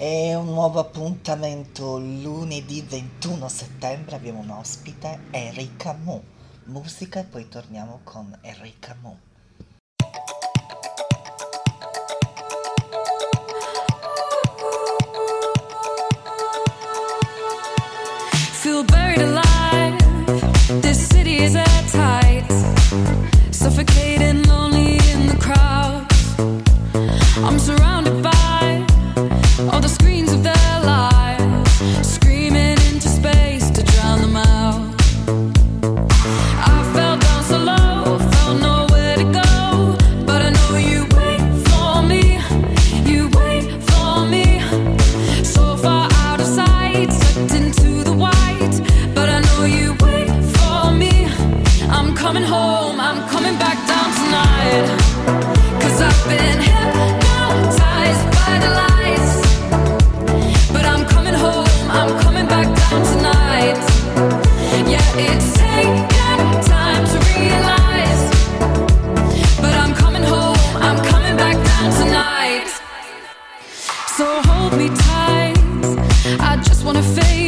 È un nuovo appuntamento lunedì 21 settembre, abbiamo un ospite, Erika Mu. Musica e poi torniamo con Enrica Mu. Feel buried alive, this city is at tight, suffocating lonely in the crowd. I'm surrounded your face.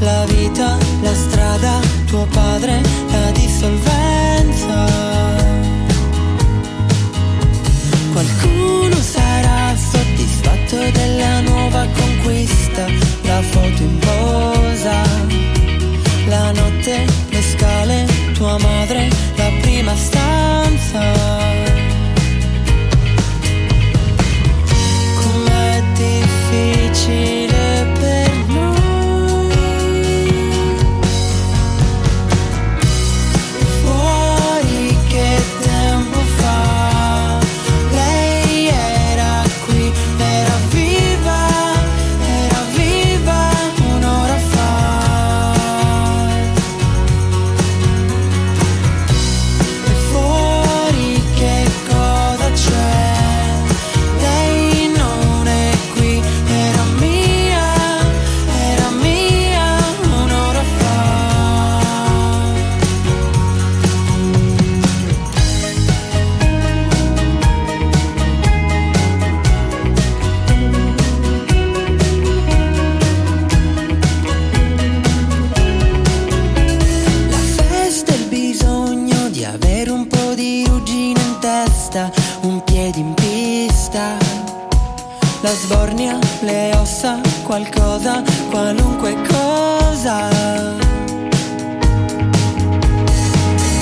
la vita, la strada, tuo padre, la dissolvenza. Qualcuno sarà soddisfatto della nuova conquista, la foto in posa, la notte, le scale, tua madre, la prima stanza. Com'è difficile. La sbornia, le ossa, qualcosa, qualunque cosa.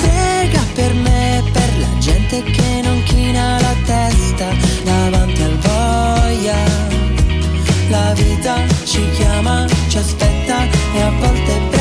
Prega per me, per la gente che non china la testa davanti al boia. La vita ci chiama, ci aspetta e a volte premia.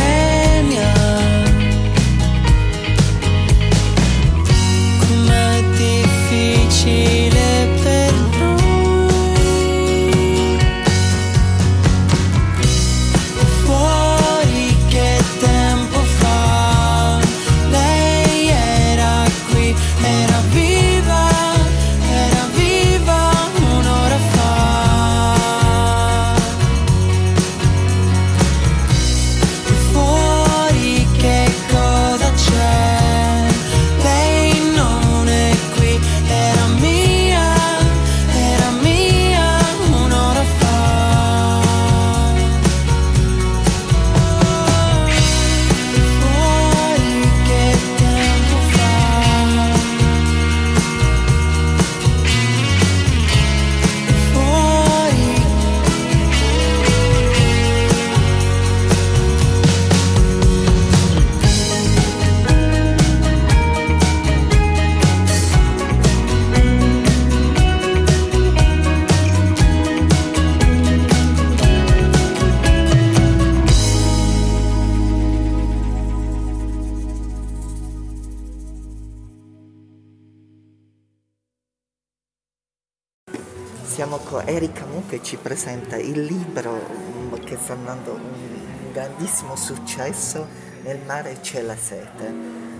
Con Erika Mu che ci presenta il libro mm, che sta andando un grandissimo successo, Nel mare c'è la sete.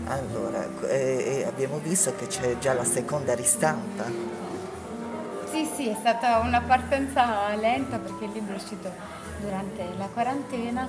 Allora, e abbiamo visto che c'è già la seconda ristampa. Sì, sì, è stata una partenza lenta perché il libro è uscito durante la quarantena,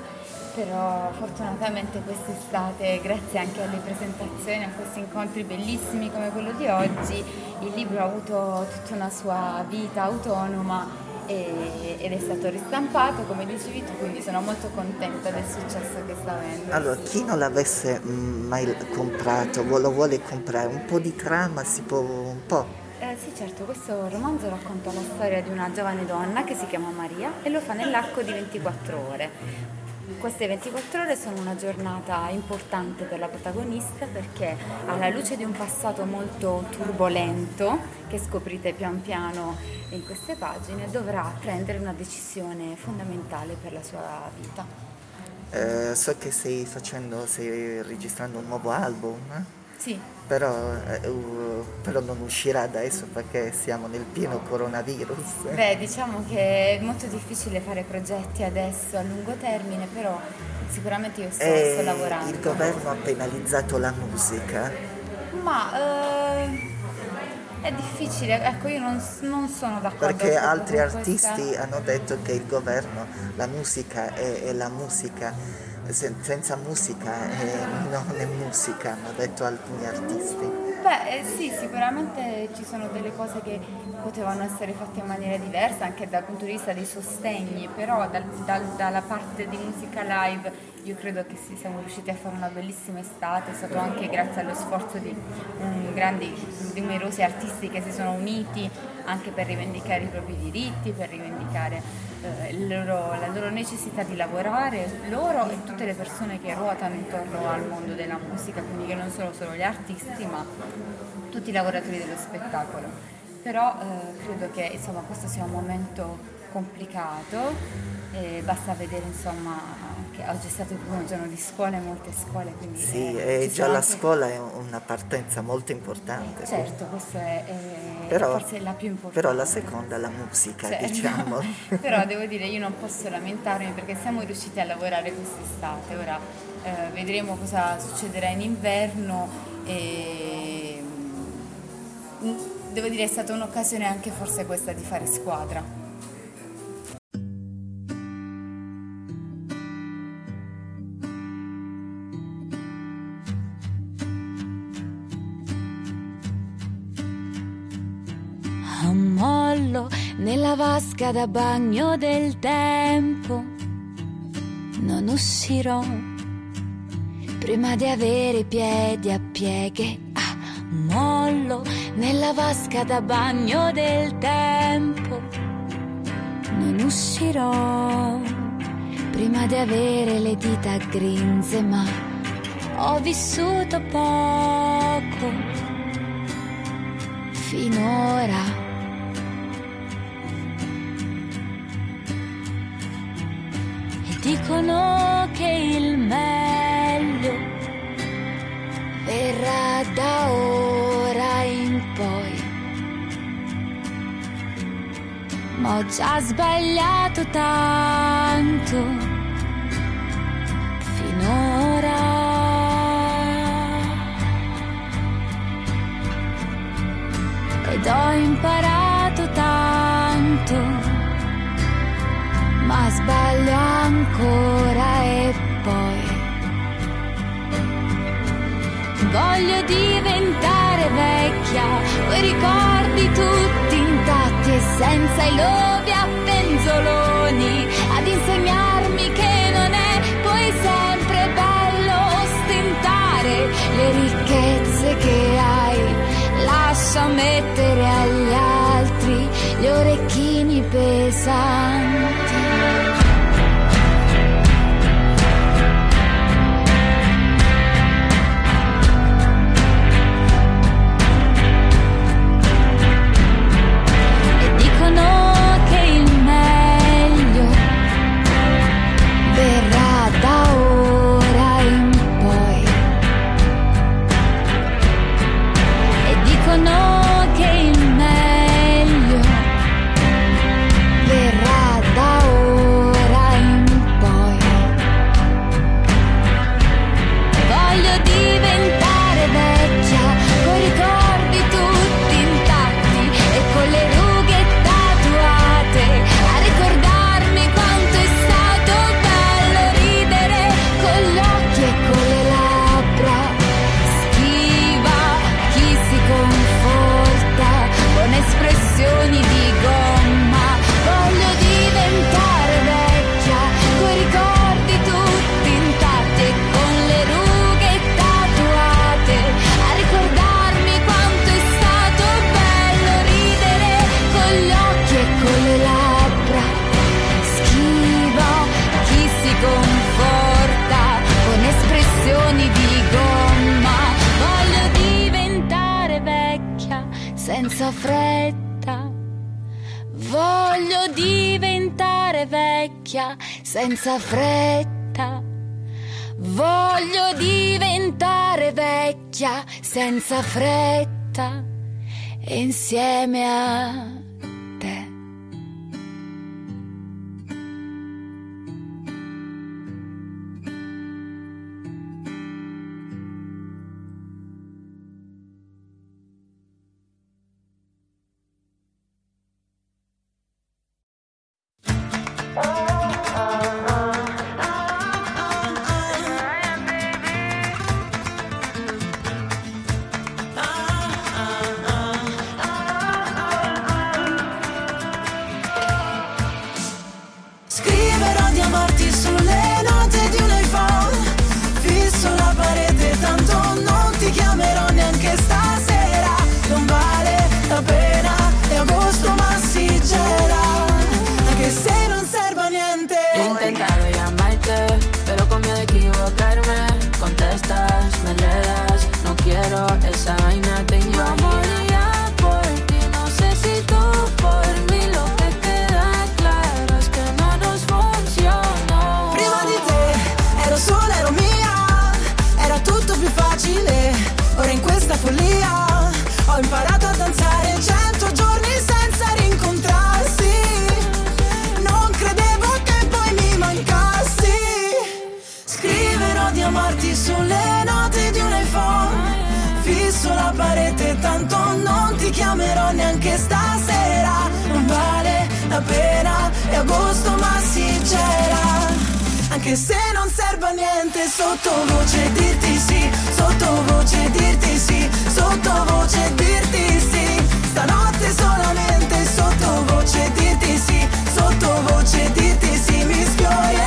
però fortunatamente quest'estate, grazie anche alle presentazioni, a questi incontri bellissimi come quello di oggi, il libro ha avuto tutta una sua vita autonoma ed è stato ristampato, come dicevi tu, quindi sono molto contenta del successo che sta avendo. Allora, chi non l'avesse mm, mai comprato, lo vuole comprare, un po' di trama si può un po'. Eh, sì, certo, questo romanzo racconta la storia di una giovane donna che si chiama Maria e lo fa nell'arco di 24 ore. Queste 24 ore sono una giornata importante per la protagonista perché alla luce di un passato molto turbolento, che scoprite pian piano in queste pagine, dovrà prendere una decisione fondamentale per la sua vita. Eh, so che stai facendo, stai registrando un nuovo album? Sì, però, eh, uh, però non uscirà adesso perché siamo nel pieno coronavirus. beh, diciamo che è molto difficile fare progetti adesso a lungo termine, però sicuramente io sto, E sto lavorando. Eh, il governo ha penalizzato la musica. Ma eh, è difficile, ecco io non, non sono d'accordo. Perché altri artisti questa- hanno detto che il governo, la musica è, è la musica, sen- senza musica è- non è musica, hanno detto alcuni artisti. Beh, eh, sì, sicuramente ci sono delle cose che potevano essere fatte in maniera diversa anche dal punto di vista dei sostegni, però dal- dal- dalla parte di musica live io credo che sì, siamo riusciti a fare una bellissima estate, è stato anche grazie allo sforzo di mm, grandi, numerosi artisti che si sono uniti anche per rivendicare i propri diritti, per rivendicare eh, loro- la loro necessità di lavorare, loro e tutte le persone che ruotano intorno al mondo della musica, quindi che non sono solo gli artisti, ma tutti i lavoratori dello spettacolo. Però eh, credo che insomma, questo sia un momento complicato, e basta vedere insomma, che oggi è stato il primo giorno di scuola in molte scuole, quindi Sì, eh, e già la anche- scuola è una partenza molto importante. Certo, questa è, è Però, forse la più importante. però la seconda è la musica, Cioè, diciamo. però devo dire io non posso lamentarmi perché siamo riusciti a lavorare quest'estate, ora eh, vedremo cosa succederà in inverno e mm, devo dire è stata un'occasione anche forse questa di fare squadra. vasca da bagno del tempo non uscirò prima di avere i piedi a pieghe a ah, mollo nella vasca da bagno del tempo. Non uscirò prima di avere le dita grinze ma ho vissuto poco. Finora dicono che il meglio verrà da ora in poi. Ma ho già sbagliato tanto senza i lovi a penzoloni, ad insegnarmi che non è poi sempre bello ostentare le ricchezze che hai. Lascia mettere agli altri gli orecchini pesanti. vecchia senza fretta. Voglio diventare vecchia senza fretta insieme a estás, me enredas, no quiero esa vaina, te voy a morir. parete, tanto non ti chiamerò neanche stasera. Non vale la pena, è agosto ma sincera. Anche se non serve a niente, sottovoce dirti sì, sottovoce dirti sì, sottovoce dirti sì. Stanotte solamente sottovoce dirti sì, sottovoce dirti sì, mi sfiori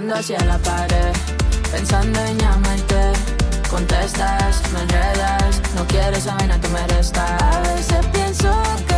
mirando hacia la pared, pensando en llamarte. Contestas, me enredas, no quieres saber, no te mereces. A veces pienso que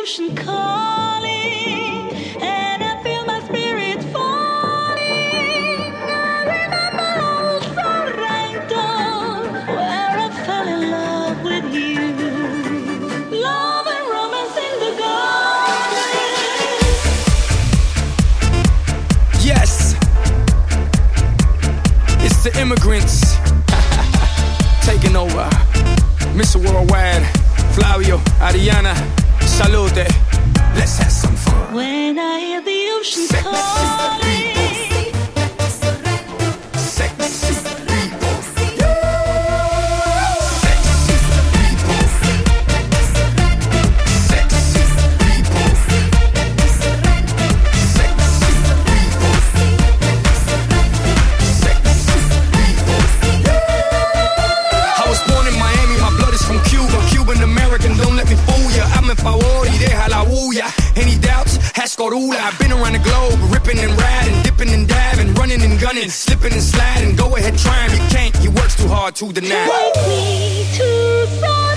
ocean calling, and I feel my spirit falling. I remember old Sorrento, where I fell in love with you. Love and romance in the garden. Yes, it's the immigrants taking over. Mr. Worldwide, Flavio, Ariana salute. Let's have some fun. When I hear the ocean calling. Scorula. I've been around the globe, ripping and riding, dipping and diving, running and gunning, slipping and sliding. Go ahead, try him. You can't, he works too hard to deny. Take me to ride.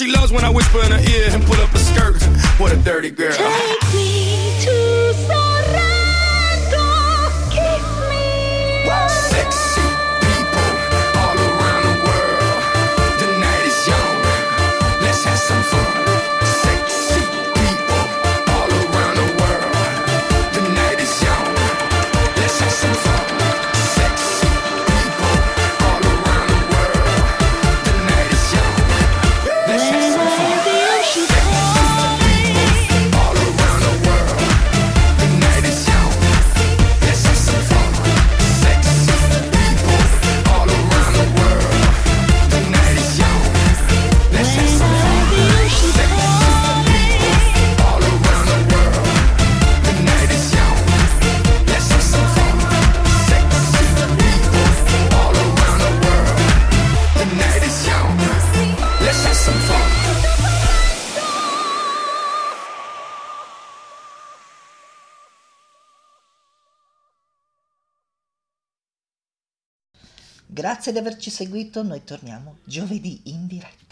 She loves when I whisper in her ear and pull up her skirt. What a dirty girl. Take me to Grazie di averci seguito, noi torniamo giovedì in diretta.